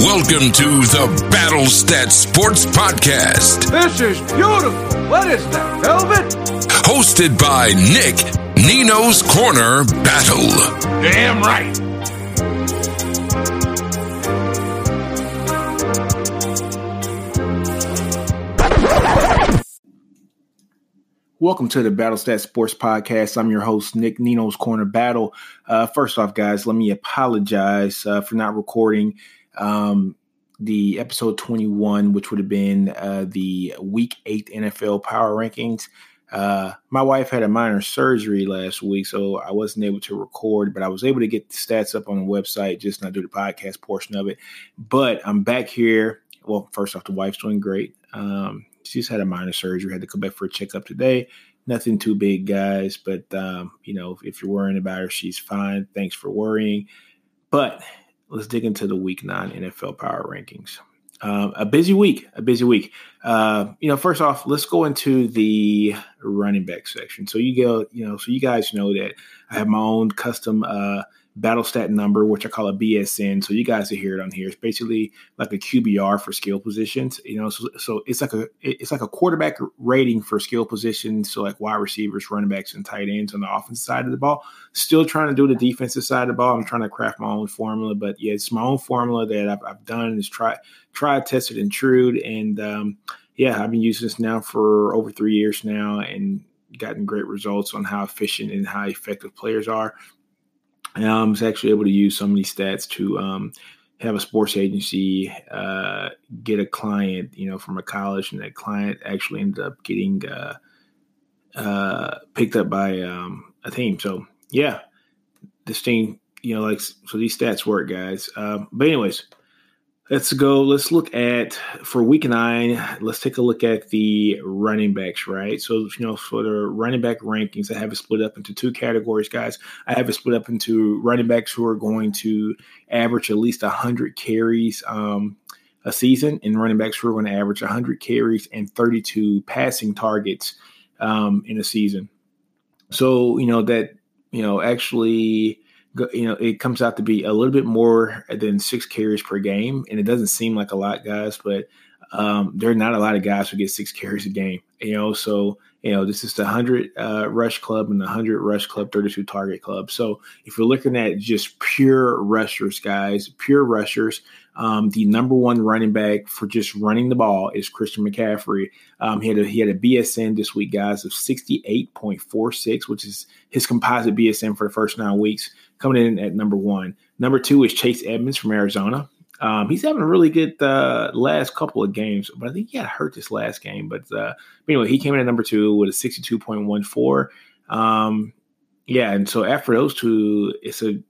Welcome to the Battle Stats Sports Podcast. This is beautiful. What is that, velvet? Hosted by Nick, Nino's Corner Battle. Damn right. Welcome to the Battle Stats Sports Podcast. I'm your host, Nick Nino's Corner Battle. Uh, first off, guys, let me apologize uh, for not recording um, the episode 21, which would have been uh, the week eight NFL power rankings. Uh, my wife had a minor surgery last week, so I wasn't able to record, but I was able to get the stats up on the website, just not do the podcast portion of it. But I'm back here. Well, first off, the wife's doing great. Um, she's had a minor surgery, had to come back for a checkup today. Nothing too big, guys, but um, you know, if you're worrying about her, she's fine. Thanks for worrying. But let's dig into the week nine NFL power rankings. Um, a busy week, a busy week. Uh, you know, first off, let's go into the running back section. So you go, you know, so you guys know that I have my own custom uh, battle stat number, which I call a BSN. So you guys will hear it on here. It's basically like a QBR for skill positions. You know, so, so it's like a it's like a quarterback rating for skill positions. So like wide receivers, running backs, and tight ends on the offensive side of the ball. Still trying to do the defensive side of the ball. I'm trying to craft my own formula, but yeah, it's my own formula that I've, I've done is try tried, tested, and true. And um, yeah, I've been using this now for over three years now, and gotten great results on how efficient and how effective players are. And I was actually able to use some of these stats to um, have a sports agency uh, get a client, you know, from a college, and that client actually ended up getting uh, uh, picked up by um, a team. So yeah, this team, you know, like so these stats work, guys. Um, but anyways, Let's go. Let's look at for week nine. Let's take a look at the running backs, right? So, you know, for the running back rankings, I have it split up into two categories, guys. I have it split up into running backs who are going to average at least 100 carries um, a season, and running backs who are going to average 100 carries and 32 passing targets um, in a season. So, you know, that, you know, actually you know, it comes out to be a little bit more than six carries per game, and it doesn't seem like a lot, guys. But um, there are not a lot of guys who get six carries a game. You know, so you know this is the hundred uh, rush club and the hundred rush club, thirty-two target club. So if you're looking at just pure rushers, guys, pure rushers, um, the number one running back for just running the ball is Christian McCaffrey. Um, he had a he had a BSN this week, guys, of sixty-eight point four six, which is his composite BSN for the first nine weeks coming in at number one. Number two is Chase Edmonds from Arizona. Um, he's having a really good uh, last couple of games, but I think he got hurt this last game. But, uh, anyway, he came in at number two with a 62.14. Um, yeah, and so after those two, it's a,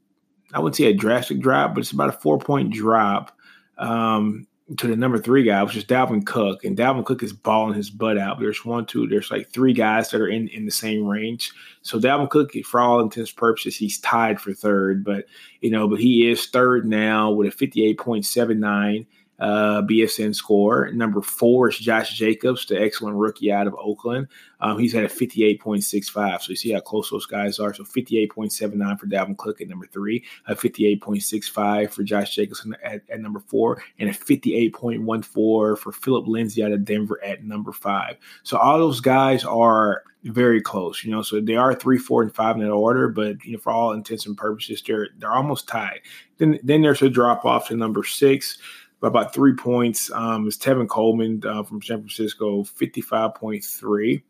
I wouldn't say a drastic drop, but it's about a four point drop. Um, to the number three guy, which is Dalvin Cook, and Dalvin Cook is balling his butt out. There's one, two, there's like three guys that are in in the same range. So Dalvin Cook, for all intents purposes, he's tied for third, but you know, but he is third now with a 58.79 uh, BSN score. Number four is Josh Jacobs, the excellent rookie out of Oakland. Um, he's at a 58.65. So you see how close those guys are. So 58.79 for Dalvin Cook at number three, a 58.65 for Josh Jacobs at, at number four, and a 58.14 for Philip Lindsay out of Denver at number five. So all those guys are very close, you know. So they are three, four, and five in that order, but you know, for all intents and purposes, they're they're almost tied. Then then there's a drop off to number six by about three points. Um, is Tevin Coleman uh, from San Francisco, fifty-five point three.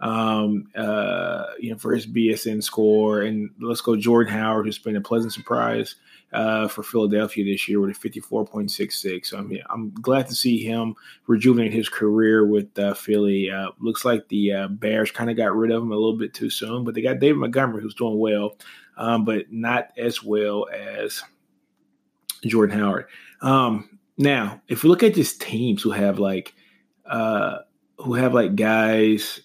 Um, uh, you know, for his BSN score, and let's go Jordan Howard, who's been a pleasant surprise uh, for Philadelphia this year with a fifty-four point six six. So I'm I'm glad to see him rejuvenate his career with uh, Philly. Uh, looks like the uh, Bears kind of got rid of him a little bit too soon, but they got David Montgomery, who's doing well, um, but not as well as Jordan Howard. Um, now, if we look at just teams who have like uh who have like guys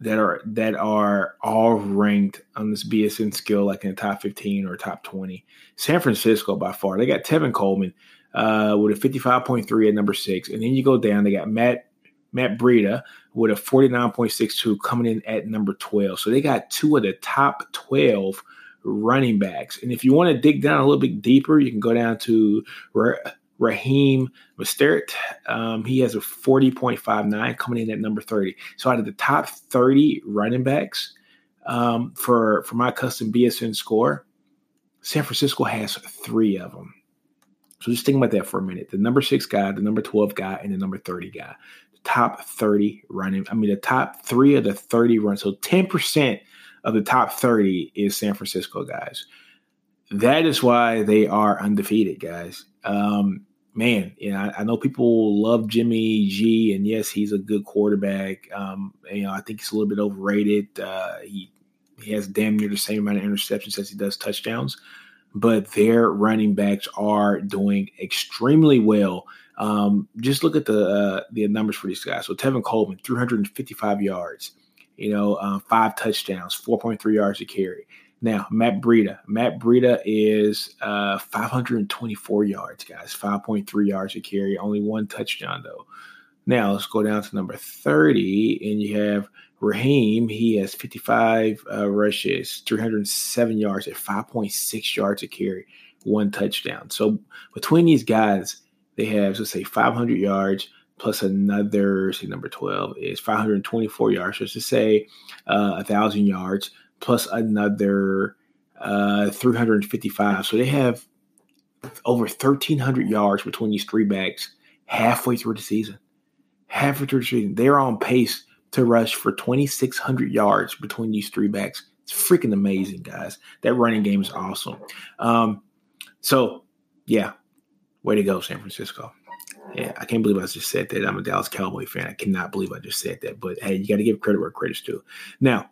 that are that are all ranked on this BSN skill like in the top 15 or top 20. San Francisco by far. They got Tevin Coleman uh, with a 55.3 at number six. And then you go down, they got Matt Matt Breida with a 49.62 coming in at number 12. So they got two of the top 12 running backs. And if you want to dig down a little bit deeper, you can go down to Raheem Mostert. Um, he has a 40.59 coming in at number 30. So out of the top 30 running backs um, for, for my custom BSN score, San Francisco has three of them. So just think about that for a minute. The number six guy, the number 12 guy, and the number 30 guy. The top 30 running, I mean, the top three of the 30 runs. So 10% of the top 30 is San Francisco guys. That is why they are undefeated, guys. Um, man, you know, I, know people love Jimmy G, and yes, he's a good quarterback. Um, you know, I think he's a little bit overrated. Uh, he he has damn near the same amount of interceptions as he does touchdowns, but their running backs are doing extremely well. Um, just look at the uh, the numbers for these guys. So Tevin Coleman, 355 yards, you know, uh, five touchdowns, 4.3 yards to carry. Now, Matt Breida. Matt Breida is uh, 524 yards, guys, 5.3 yards a carry, only one touchdown, though. Now, let's go down to number 30, and you have Raheem. He has 55 uh, rushes, 307 yards at 5.6 yards a carry, one touchdown. So, between these guys, they have, let's say, 500 yards plus another, see, number 12 is 524 yards. So, let's just say uh, 1,000 yards plus another uh, 355. So they have over 1,300 yards between these three backs halfway through the season. Halfway through the season. They're on pace to rush for 2,600 yards between these three backs. It's freaking amazing, guys. That running game is awesome. Um, so, yeah, way to go, San Francisco. Yeah, I can't believe I just said that. I'm a Dallas Cowboy fan. I cannot believe I just said that. But hey, you got to give credit where credit's due. Now,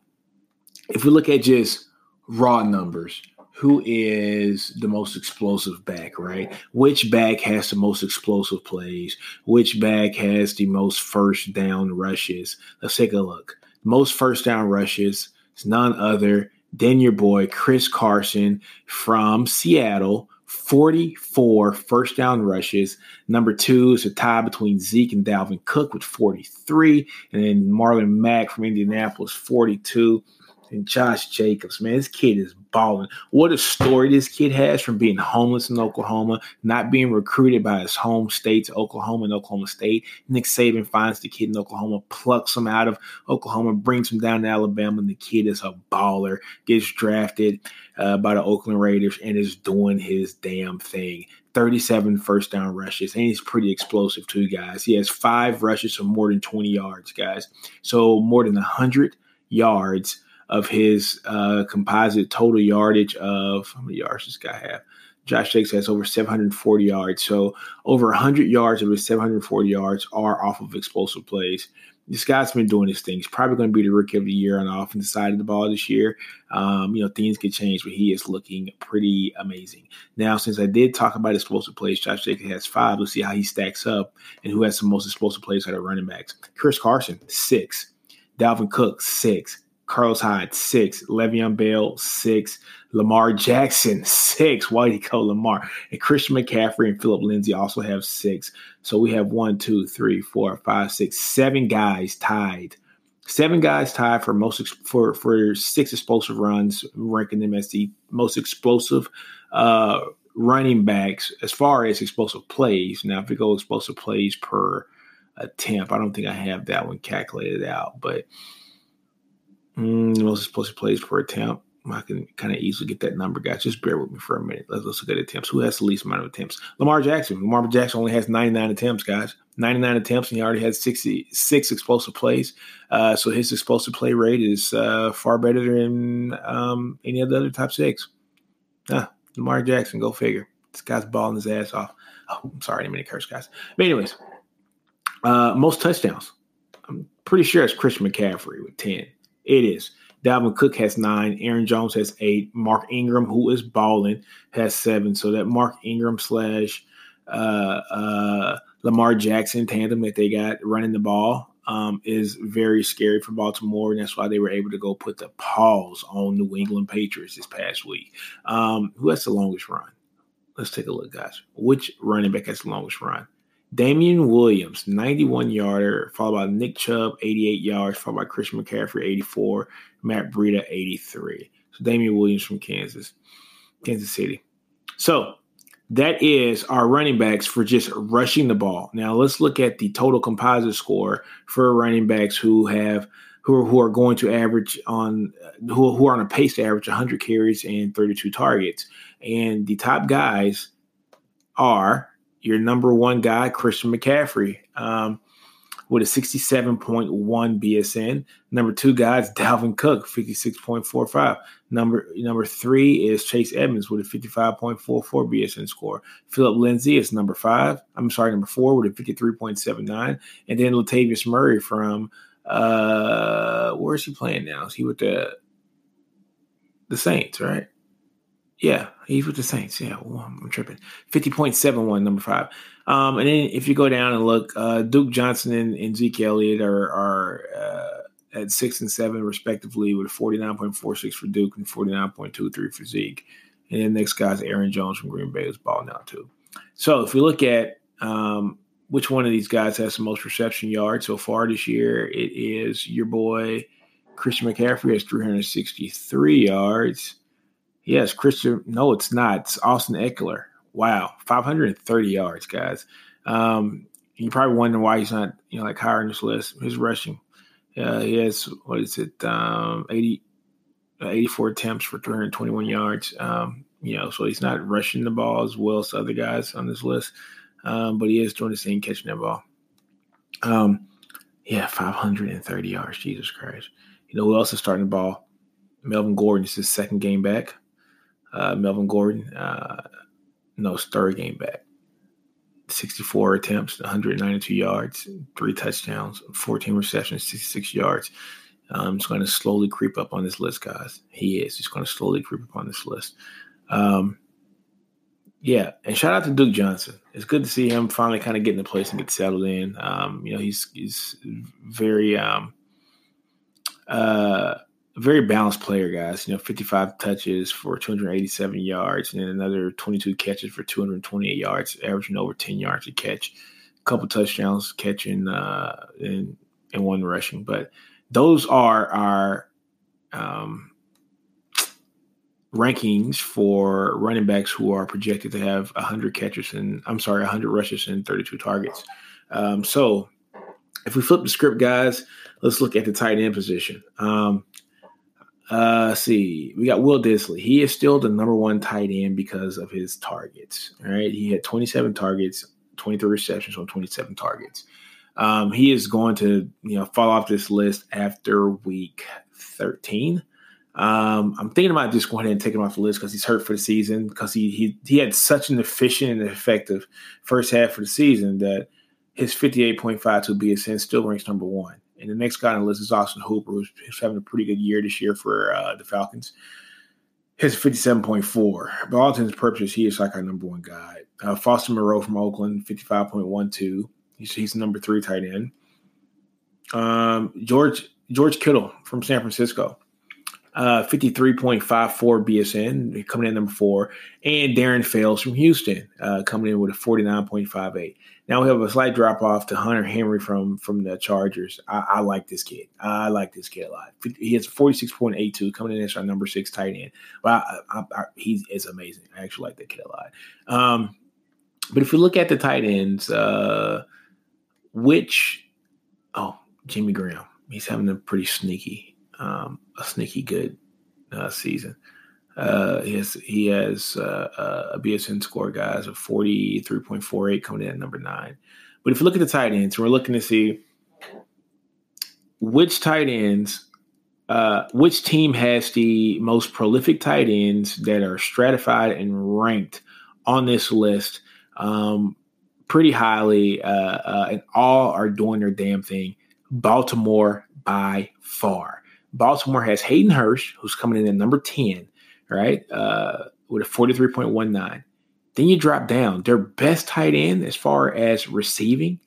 if we look at just raw numbers, who is the most explosive back, right? Which back has the most explosive plays? Which back has the most first down rushes? Let's take a look. Most first down rushes is none other than your boy Chris Carson from Seattle. 44 first down rushes. Number two is a tie between Zeke and Dalvin Cook with 43. And then Marlon Mack from Indianapolis, 42 and Josh Jacobs, man, this kid is balling. What a story this kid has from being homeless in Oklahoma, not being recruited by his home states, Oklahoma and Oklahoma State. Nick Saban finds the kid in Oklahoma, plucks him out of Oklahoma, brings him down to Alabama, and the kid is a baller, gets drafted uh, by the Oakland Raiders, and is doing his damn thing. 37 first down rushes, and he's pretty explosive too, guys. He has five rushes for more than 20 yards, guys. So more than 100 yards of his uh, composite total yardage of how many yards does this guy have? Josh Jacobs has over 740 yards. So over 100 yards of his 740 yards are off of explosive plays. This guy's been doing his thing. He's probably going to be the rookie of the year on the offensive side of the ball this year. Um, you know, things could change, but he is looking pretty amazing. Now, since I did talk about explosive plays, Josh Jacobs has five. Let's see how he stacks up and who has the most explosive plays out of running backs. Chris Carson, six. Dalvin Cook, six. Carlos Hyde, six. Le'Veon Bell, six. Lamar Jackson, six. He go Lamar? And Christian McCaffrey and Philip Lindsay also have six. So we have one, two, three, four, five, six, seven guys tied. Seven guys tied for most for for six explosive runs, ranking them as the most explosive uh, running backs as far as explosive plays. Now, if we go explosive plays per attempt, I don't think I have that one calculated out, but Mm, most explosive plays per attempt. I can kind of easily get that number, guys. Just bear with me for a minute. Let's, let's look at attempts. Who has the least amount of attempts? Lamar Jackson. Lamar Jackson only has 99 attempts, guys. 99 attempts, and he already had 66 explosive plays. Uh, so his explosive play rate is uh, far better than um, any of the other top six. Ah, Lamar Jackson, go figure. This guy's balling his ass off. Oh, I'm sorry, I didn't mean to curse, guys. But anyways, uh, most touchdowns. I'm pretty sure it's Christian McCaffrey with 10. It is. Dalvin Cook has nine. Aaron Jones has eight. Mark Ingram, who is balling, has seven. So that Mark Ingram slash uh, uh, Lamar Jackson tandem that they got running the ball um, is very scary for Baltimore, and that's why they were able to go put the pause on New England Patriots this past week. Um, who has the longest run? Let's take a look, guys. Which running back has the longest run? Damien Williams, 91 yarder, followed by Nick Chubb, 88 yards, followed by Christian McCaffrey, 84, Matt Breida, 83. So Damien Williams from Kansas, Kansas City. So that is our running backs for just rushing the ball. Now let's look at the total composite score for running backs who have who are, who are going to average on who, who are on a pace to average 100 carries and 32 targets. And the top guys are your number one guy, Christian McCaffrey. Um, with a 67.1 BSN. Number two guy is Dalvin Cook, 56.45. Number number three is Chase Edmonds with a 55.44 BSN score. Philip Lindsay is number five. I'm sorry, number four with a 53.79. And then Latavius Murray from uh where is he playing now? Is he with the the Saints, right? Yeah, he's with the Saints. Yeah, well, I'm tripping. 50.71, number five. Um, and then if you go down and look, uh, Duke Johnson and, and Zeke Elliott are, are uh, at six and seven, respectively, with 49.46 for Duke and 49.23 for Zeke. And then next guy's Aaron Jones from Green Bay is balling out, too. So if we look at um, which one of these guys has the most reception yards so far this year, it is your boy Christian McCaffrey has 363 yards. Yes, Christian. No, it's not. It's Austin Ekeler. Wow, 530 yards, guys. Um, you probably wonder why he's not, you know, like higher on this list. He's rushing, uh, he has what is it, um, 80, uh, 84 attempts for 321 yards. Um, you know, so he's not rushing the ball as well as other guys on this list, um, but he is doing the same catching that ball. Um, yeah, 530 yards. Jesus Christ. You know who else is starting the ball? Melvin Gordon. Is his second game back uh, Melvin Gordon, uh, no, third game back. 64 attempts, 192 yards, three touchdowns, 14 receptions, 66 yards. Um, it's going to slowly creep up on this list, guys. He is. He's going to slowly creep up on this list. Um, yeah, and shout out to Duke Johnson. It's good to see him finally kind of get in the place and get settled in. Um, you know, he's he's very um, uh, very balanced player, guys. You know, 55 touches for 287 yards, and then another 22 catches for 228 yards, averaging over 10 yards a catch. A couple touchdowns catching uh, and and one rushing. But those are our um, rankings for running backs who are projected to have 100 catches and I'm sorry, 100 rushes and 32 targets. Um, so if we flip the script, guys, let's look at the tight end position. Um, uh, see, we got Will Dissly. He is still the number one tight end because of his targets. All right, he had 27 targets, 23 receptions on 27 targets. Um, he is going to, you know, fall off this list after week 13. Um, I'm thinking about just going ahead and taking him off the list because he's hurt for the season because he he he had such an efficient and effective first half of the season that his 58.52 BSN still ranks number one. And the next guy on the list is Austin Hooper, who's, having a pretty good year this year for uh, the Falcons. His 57.4. But all intents and purposes, he is like our number one guy. Uh, Foster Moreau from Oakland, 55.12. He's, he's number three tight end. Um, George George Kittle from San Francisco, uh, 53.54 BSN, coming in number four. And Darren Fells from Houston, uh, coming in with a 49.58. Now we have a slight drop off to Hunter Henry from from the Chargers. I, I like this kid. I like this kid a lot. He has 46.82 coming in as our number six tight end. But I, I, he is amazing. I actually like that kid a lot. Um, but if you look at the tight ends, uh, which, oh, Jimmy Graham, he's having a pretty sneaky, um, a sneaky good uh, season. Uh, he has he has uh, uh a BSN score, guys, of forty three point four eight coming in at number nine. But if you look at the tight ends, we're looking to see which tight ends, uh, which team has the most prolific tight ends that are stratified and ranked on this list um, pretty highly, uh, and all are doing their damn thing. Baltimore by far. Baltimore has Hayden Hurst, who's coming in at number 10 right? Uh, with a 43.19. Then you drop down. Their best tight end as far as receiving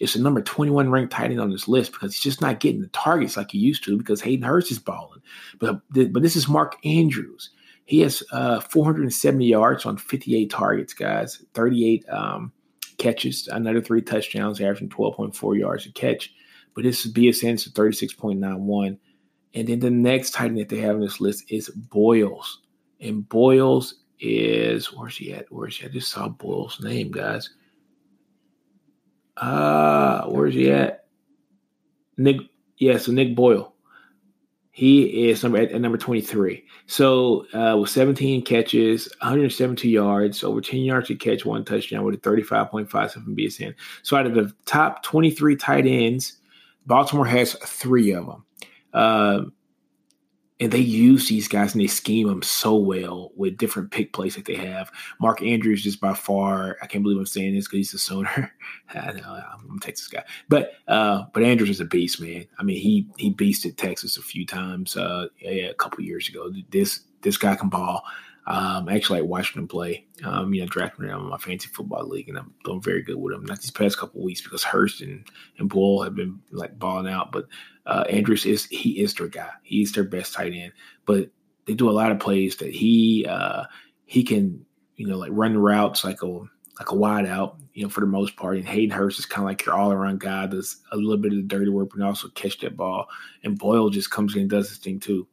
is the number 21 ranked tight end on this list because he's just not getting the targets like he used to because Hayden Hurst is balling. But, but this is Mark Andrews. He has uh, 470 yards on 58 targets, guys, 38 um, catches, another three touchdowns, averaging 12.4 yards a catch. But this is BSN to 36.91. And then the next tight end that they have on this list is Boyles and Boyles is where's he at? Where's he at? I just saw Boyle's name, guys. Uh, where's he at? Nick, yeah, so Nick Boyle. He is number at, at number 23. So uh, with 17 catches, 172 yards, over 10 yards to catch, one touchdown with a 35.57 BSN. So out of the top 23 tight ends, Baltimore has three of them. Uh, and they use these guys and they scheme them so well with different pick plays that they have. Mark Andrews is by far, I can't believe I'm saying this because he's a Sooner. I know I'm a Texas guy, but uh, but Andrews is a beast, man. I mean, he he beasted Texas a few times uh, yeah, a couple years ago. This this guy can ball. Um, actually, like watching him play. Um, you know, drafting him in my fantasy football league, and I'm doing very good with him. Not these past couple weeks because Hurst and and Bull have been like balling out, but uh, Andrews is he is their guy. He's their best tight end. But they do a lot of plays that he uh, he can you know like run the routes like a like a wide out, you know, for the most part. And Hayden Hurst is kind of like your all around guy, does a little bit of the dirty work, but also catch that ball. And Boyle just comes in and does his thing too.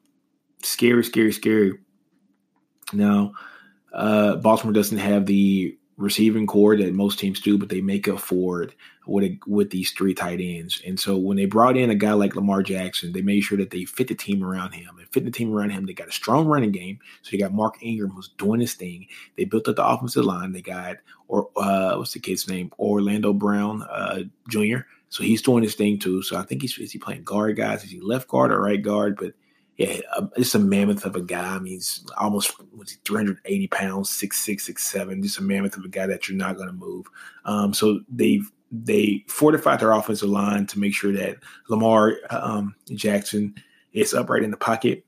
Scary, scary, scary. Now, uh, Baltimore doesn't have the receiving corps that most teams do, but they make up for it with a, with these three tight ends. And so when they brought in a guy like Lamar Jackson, they made sure that they fit the team around him. And fit the team around him, they got a strong running game. So you got Mark Ingram who's doing his thing. They built up the offensive line. They got or uh, what's the kid's name? Orlando Brown uh, Jr. So he's doing his thing too. So I think he's is he playing guard guys? Is he left guard or right guard? But yeah, uh, it's a mammoth of a guy. I mean, he's almost was he 380 pounds, six six, six seven. Just a mammoth of a guy that you're not going to move. Um, so they've they fortified their offensive line to make sure that Lamar um, Jackson is upright in the pocket.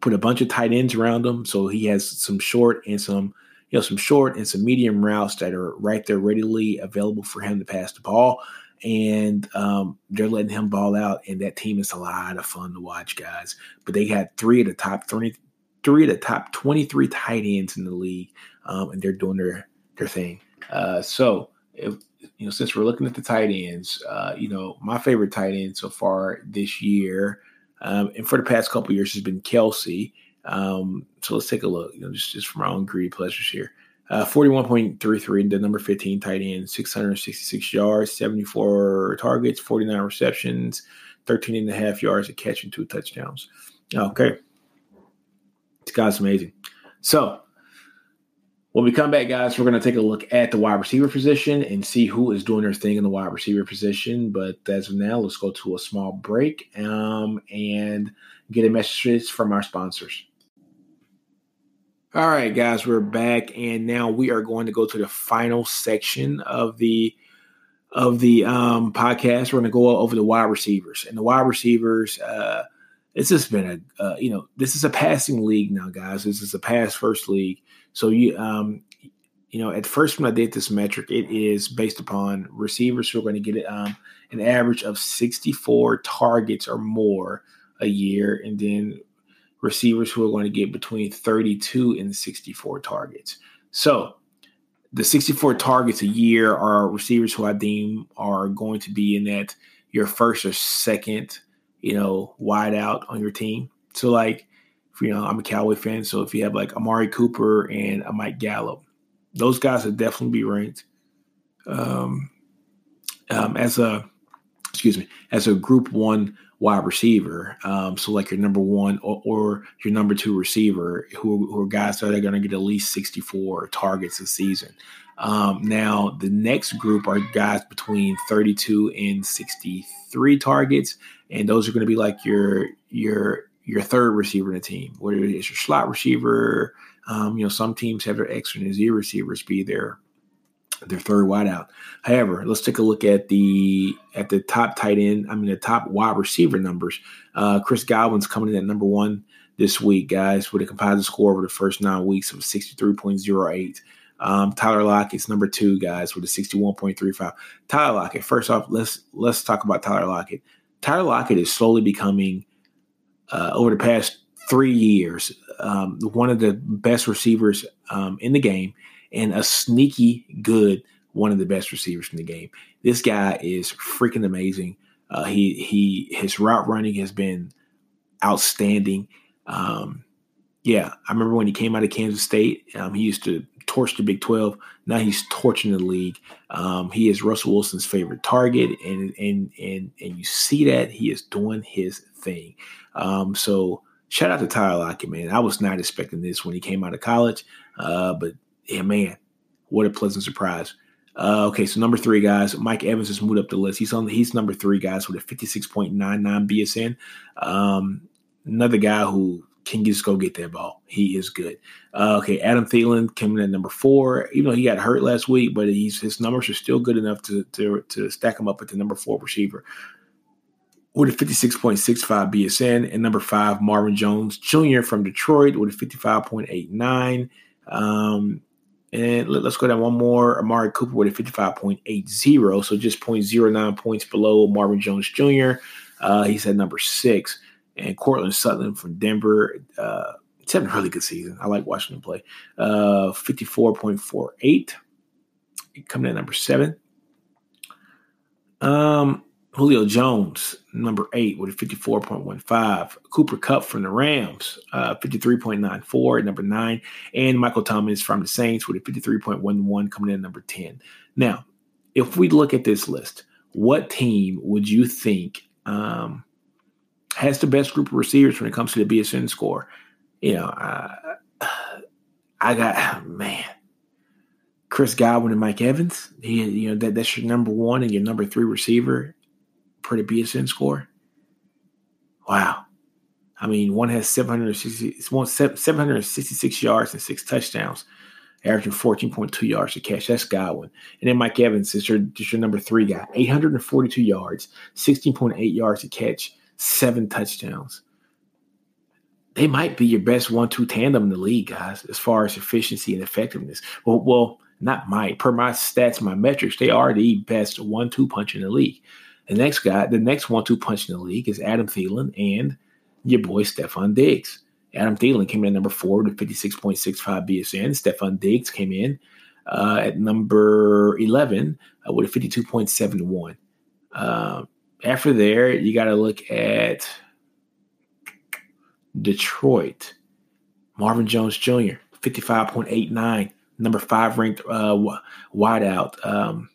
Put a bunch of tight ends around him, so he has some short and some you know some short and some medium routes that are right there readily available for him to pass the ball and um, they're letting him ball out. And that team is a lot of fun to watch, guys. But they had three of the top three, three of the top twenty three tight ends in the league, um, and they're doing their their thing. Uh, so, if, you know, since we're looking at the tight ends, uh, you know, my favorite tight end so far this year, um, and for the past couple years, has been Kelce. Um, so let's take a look. You know, just just from our own greedy pleasures here. Uh, 41.33, the number 15 tight end, 666 yards, 74 targets, 49 receptions, 13 and a half yards of catch and two touchdowns. Okay. This guy's amazing. So when we come back, guys, we're going to take a look at the wide receiver position and see who is doing their thing in the wide receiver position. But as of now, let's go to a small break um, and get a message from our sponsors. All right, guys, we're back, and now we are going to go to the final section of the of the um, podcast. We're going to go over the wide receivers, and the wide receivers. Uh, it's just been a uh, you know this is a passing league now, guys. This is a pass first league. So you um you know at first when I did this metric, it is based upon receivers who are going to get um, an average of sixty four targets or more a year, and then receivers who are going to get between 32 and 64 targets. So the 64 targets a year are receivers who I deem are going to be in that your first or second, you know, wide out on your team. So like, you know, I'm a Cowboy fan, so if you have like Amari Cooper and a Mike Gallup, those guys would definitely be ranked um, um, as a excuse me as a Group One wide receiver. Um, so like your number one or, or your number two receiver, who, who are guys that are going to get at least 64 targets a season. Um, now the next group are guys between 32 and 63 targets, and those are going to be like your your your third receiver in the team, whether it's your slot receiver. Um, you know, some teams have their X and Z receivers be their their third wideout. However, let's take a look at the at the top tight end. I mean, the top wide receiver numbers. Uh, Chris Godwin's coming in at number one this week, guys, with a composite score over the first nine weeks of sixty three point zero eight. Um, Tyler Lockett's number two, guys, with a sixty one point three five. Tyler Lockett. First off, let's let's talk about Tyler Lockett. Tyler Lockett is slowly becoming uh, over the past three years um, one of the best receivers um, in the game and a sneaky good one of the best receivers in the game. This guy is freaking amazing. Uh, he he his route running has been outstanding. Um, yeah, I remember when he came out of Kansas State. Um, he used to torch the Big 12. Now he's torching the league. Um, he is Russell Wilson's favorite target, and and and and you see that he is doing his thing. Um, so shout out to Tyler Lockett, man. I was not expecting this when he came out of college, uh, but yeah, man, what a pleasant surprise. Uh, okay, so number three, guys, Mike Evans has moved up the list. He's on. He's number three, guys, with a fifty-six point nine nine BSN. Um, another guy who can just go get that ball. He is good. Uh, okay, Adam Thielen coming in at number four. Even though he got hurt last week, but he's his numbers are still good enough to to, to stack him up at the number four receiver. With a 56.65 BSN. And number five, Marvin Jones Jr. from Detroit with a 55.89. Um, and let, us go down one more. Amari Cooper with a 55.80. So just 0.09 points below Marvin Jones Jr. Uh, he's at number six and Courtland Sutton from Denver. Uh, it's having a really good season. I like watching him play. Uh, 54.48. Coming in number seven. Um, Julio Jones, number eight, with a 54.15. Cooper Kupp from the Rams, uh, 53.94 number nine. And Michael Thomas from the Saints with a 53.11 coming in number 10. Now, if we look at this list, what team would you think um, has the best group of receivers when it comes to the BSN score. You know, uh, I got man, Chris Godwin and Mike Evans. He, you know, that that's your number one and your number three receiver per the BSN score. Wow. I mean, one has 760, 766 yards and six touchdowns, averaging 14.2 yards to catch. That's Godwin. And then Mike Evans is your, is your number three guy, 842 yards, 16.8 yards to catch, seven touchdowns. They might be your best one-two tandem in the league, guys, as far as efficiency and effectiveness. Well, well, not might. Per my stats, my metrics, they are the best one-two punch in the league. The next guy, the next one-two punch in the league is Adam Thielen and your boy Stefon Diggs. Adam Thielen came in at number four with 56.65 BSN. Stefon Diggs came in uh, at number 11 uh, with a 52.71. Uh, after there, you got to look at Detroit. Marvin Jones Jr., 55.89, number five ranked uh, wideout. Um,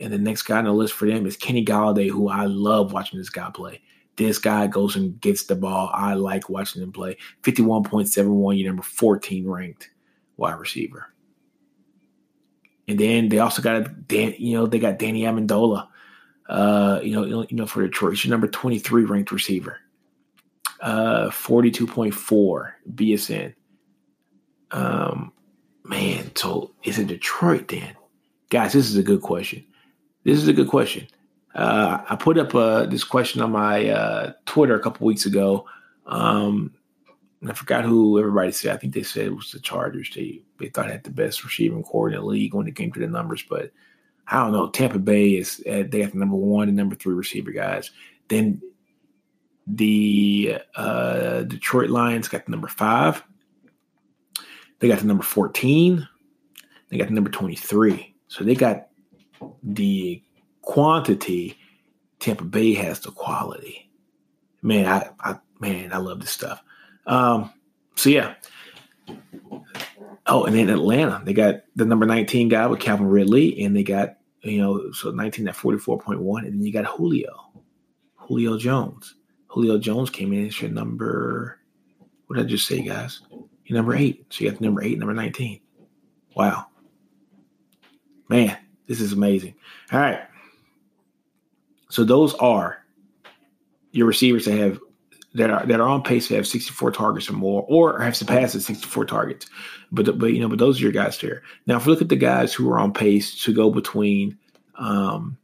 and the next guy on the list for them is Kenny Golladay, who I love watching this guy play. This guy goes and gets the ball. I like watching him play. 51.71, your number 14 ranked wide receiver. And then they also got Dan, you know, they got Danny Amendola, uh, you know, you know, for Detroit, he's your number 23 ranked receiver. Uh, 42.4 BSN. Um, man, so is it Detroit then? Guys, this is a good question. This is a good question. Uh, I put up uh, this question on my uh, Twitter a couple weeks ago. Um, I forgot who everybody said. I think they said it was the Chargers. They they thought had the best receiving corps in the league when it came to the numbers, but I don't know. Tampa Bay is uh, they got the number one and number three receiver guys. Then the uh, Detroit Lions got the number five. They got the number fourteen. They got the number twenty-three. So they got the quantity. Tampa Bay has the quality. Man, I, I man, I love this stuff. Um, so yeah, Oh, and then Atlanta, they got the number 19 guy with Calvin Ridley, and they got, you know, so 19 at 44.1. And then you got Julio, Julio Jones. Julio Jones came in as your number, what did I just say, guys? Your number eight. So you got number eight, number 19. Wow. Man, this is amazing. All right. So those are your receivers that have that are that are on pace to have 64 targets or more, or have surpassed the 64 targets. But but you know, but those are your guys there. Now, if we look at the guys who are on pace to go between um,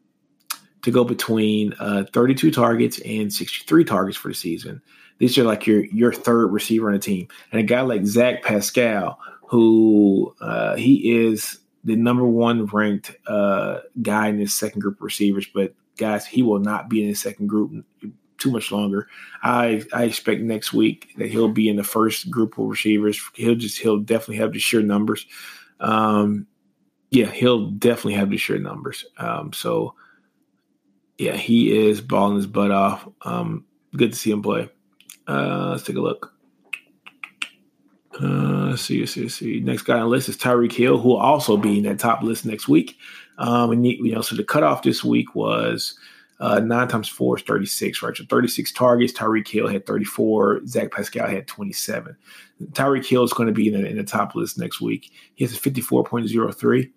to go between uh, 32 targets and 63 targets for the season, these are like your your third receiver on the team, and a guy like Zach Pascal, who uh, he is the number one ranked uh, guy in his second group of receivers, but guys, he will not be in his second group too much longer. I I expect next week that he'll be in the first group of receivers. He'll just he'll definitely have the sheer numbers. Um, yeah, he'll definitely have the sheer numbers. Um, so yeah, he is balling his butt off. Um, good to see him play. Uh, let's take a look. Uh, let's see, let's see, let's see. Next guy on the list is Tyreek Hill, who will also be in that top list next week. Um, and you know, so the cutoff this week was uh, nine times four is 36, right? So 36 targets. Tyreek Hill had 34. Zach Pascal had 27. Tyreek Hill is going to be in the, in the top list next week. He has a 54.03.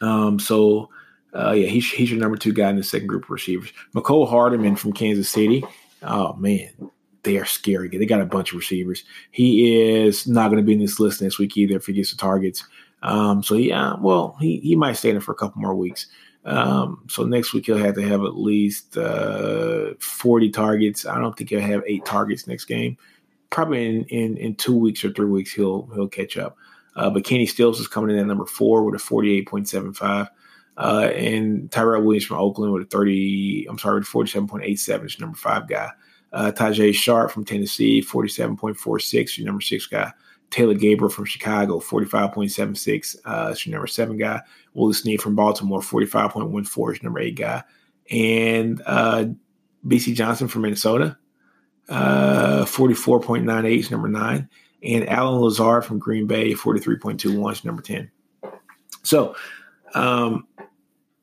Um, so, uh, yeah, he's, he's your number two guy in the second group of receivers. Mecole Hardman from Kansas City. Oh, man, they are scary. They got a bunch of receivers. He is not going to be in this list next week either if he gets the targets. Um, so, yeah, well, he, he might stay in it for a couple more weeks. Um, so next week he'll have to have at least uh, 40 targets. I don't think he'll have eight targets next game. Probably in, in, in two weeks or three weeks he'll he'll catch up. Uh, but Kenny Stills is coming in at number four with a 48.75. Uh, and Tyrell Williams from Oakland with a 30, I'm sorry, with 47.87 is number five guy. Uh, Tajae Sharpe from Tennessee, 47.46, your number six guy. Taylor Gabriel from Chicago, 45.76 uh, is your number seven guy. Willis Snead from Baltimore, 45.14 is number eight guy. And uh, Bisi Johnson from Minnesota, uh, 44.98 is number nine. And Allen Lazard from Green Bay, 43.21 is number 10. So um,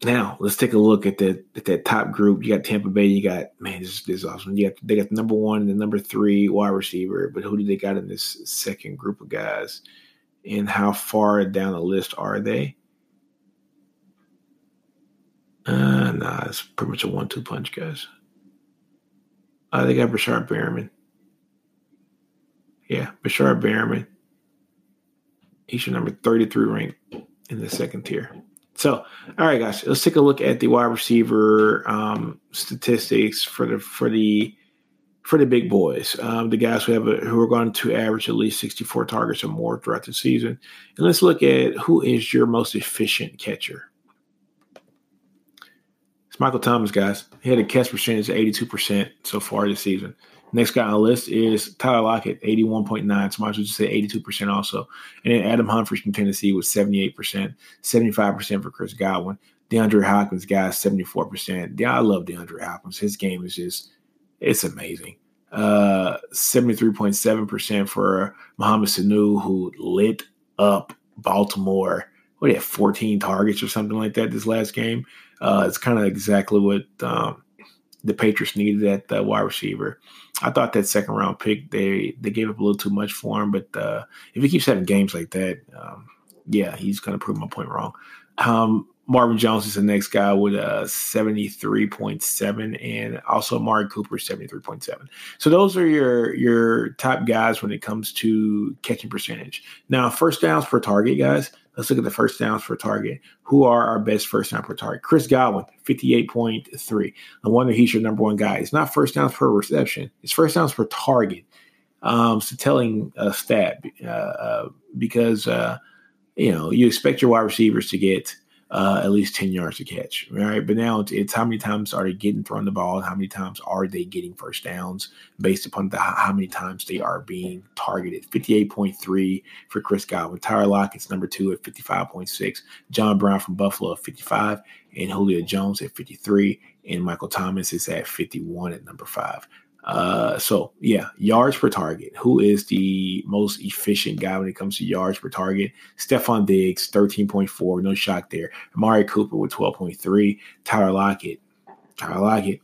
now let's take a look at that at that top group. You got Tampa Bay. You got man, this, this is awesome. You got they got the number one and the number three wide receiver. But who do they got in this second group of guys? And how far down the list are they? Uh, nah, it's pretty much a one-two punch, guys. Uh, they got Breshad Perriman. Yeah, Breshad Perriman. He's your number 33 ranked in the second tier. So, all right, guys, let's take a look at the wide receiver um, statistics for the for the for the big boys, um, the guys who have a, who are going to average at least 64 targets or more throughout the season. And let's look at who is your most efficient catcher. It's Michael Thomas, guys. He had a catch percentage of 82% so far this season. Next guy on the list is Tyler Lockett, 81.9. So much just say 82% also. And then Adam Humphries from Tennessee was 78%, 75% for Chris Godwin. DeAndre Hopkins, guys, 74%. Yeah, I love DeAndre Hopkins. His game is just, it's amazing. Uh, 73.7% for Mohamed Sanu, who lit up Baltimore. What, he had 14 targets or something like that this last game. Uh, it's kind of exactly what um, the Patriots needed at the wide receiver. I thought that second round pick they they gave up a little too much for him, but uh, if he keeps having games like that, um, yeah, he's going to prove my point wrong. Um, Marvin Jones is the next guy with a 73.7 and also Amari Cooper 73.7. So those are your your top guys when it comes to catching percentage. Now, first downs per target, guys. Let's look at the first downs per target. Who are our best first down per target? Chris Godwin, 58.3. No wonder he's your number one guy. It's not first downs per reception, it's first downs per target. Um, it's a telling uh, stat uh, uh, because, uh, you know, you expect your wide receivers to get uh, at least 10 yards to catch. Right. But now it's, it's, how many times are they getting thrown the ball? How many times are they getting first downs based upon the, how many times they are being targeted? 58.3 for Chris Godwin. Tyler Lockett's number two at 55.6. John Brown from Buffalo at 55. And Julio Jones at 53. And Michael Thomas is at 51 at number five. Uh, so yeah, yards per target. Who is the most efficient guy when it comes to yards per target? Stefon Diggs, 13.4. No shock there. Amari Cooper with 12.3. Tyler Lockett. Tyler Lockett,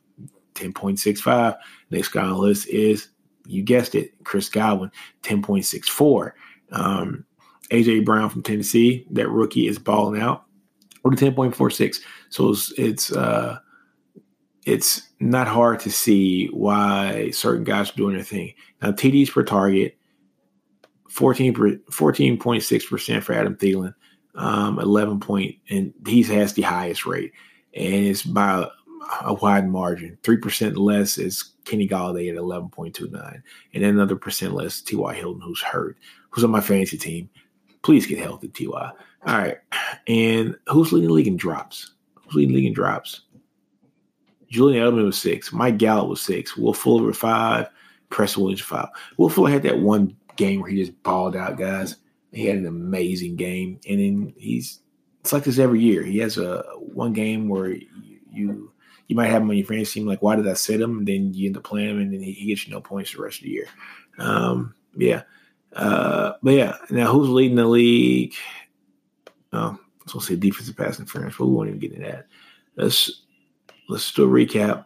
10.65. Next guy on the list is, you guessed it, Chris Godwin, 10.64. Um, AJ Brown from Tennessee, that rookie is balling out with a 10.46. So it's, it's uh it's not hard to see why certain guys are doing their thing. Now, TDs per target, 14, 14.6% for Adam Thielen, um, 11 point, and he has the highest rate, and it's by a wide margin. 3% less is Kenny Golladay at 11.29, and another percent less T.Y. Hilton, who's hurt, who's on my fantasy team. Please get healthy, T.Y. All right. And who's leading the league in drops? Who's leading the league in drops? Julian Edelman was six. Mike Gallup was six. Will Fuller was five. Preston Williams five. Will Fuller had that one game where he just balled out, guys. He had an amazing game, and then he's it's like this every year. He has a one game where you you, might have him on your fantasy team. Like, why did I sit him? And then you end up playing him, and then he, he gets you no points the rest of the year. Um, yeah. Uh, but yeah, now who's leading the league? Oh, so we'll say defensive pass interference, but we won't even get into that. Let's let's do a recap.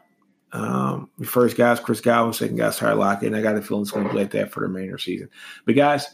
Um, your first guy's Chris Godwin, second guy's Tyler Lockett, and I got a feeling it's going to be like that for the remainder of the season. But guys,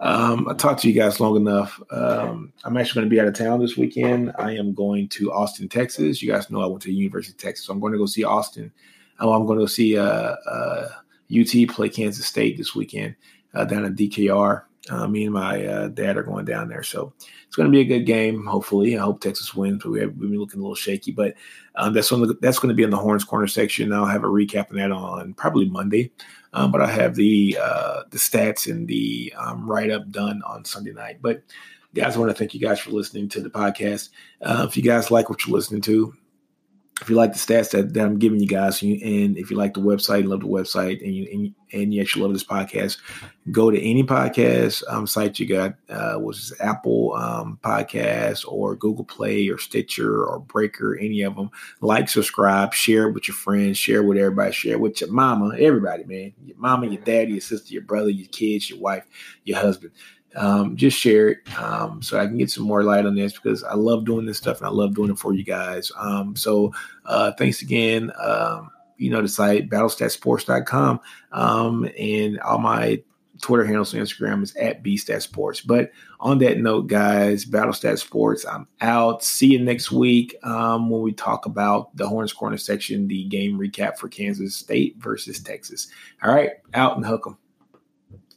um, I talked to you guys long enough. Um, I'm actually going to be out of town this weekend. I am going to Austin, Texas. You guys know I went to the University of Texas, so I'm going to go see Austin. Oh, I'm going to see uh, uh, UT play Kansas State this weekend uh, down at DKR. Uh, me and my uh, dad are going down there, so it's going to be a good game. Hopefully, I hope Texas wins. But we have, we've been looking a little shaky, but um, that's on the, that's going to be in the horns corner section. I'll have a recap of that on probably Monday, um, but I have the uh, the stats and the um, write up done on Sunday night. But guys, I want to thank you guys for listening to the podcast. Uh, if you guys like what you're listening to, if you like the stats that, that I'm giving you guys, and if you like the website, love the website, and you and, and you actually love this podcast, go to any podcast um, site you got, uh, is Apple um, Podcast or Google Play or Stitcher or Breaker, any of them. Like, subscribe, share it with your friends, share it with everybody, share it with your mama, everybody, man, your mama, your daddy, your sister, your brother, your kids, your wife, your husband um, just share it um, so I can get some more light on this because I love doing this stuff and I love doing it for you guys. Um, so uh, thanks again. Um, you know the site battlestatsports.com um, and all my Twitter handles on Instagram is at bstatsports. But on that note, guys, Battlestat Sports, I'm out. See you next week um, when we talk about the Horns Corner section, the game recap for Kansas State versus Texas. All right, out and hook them.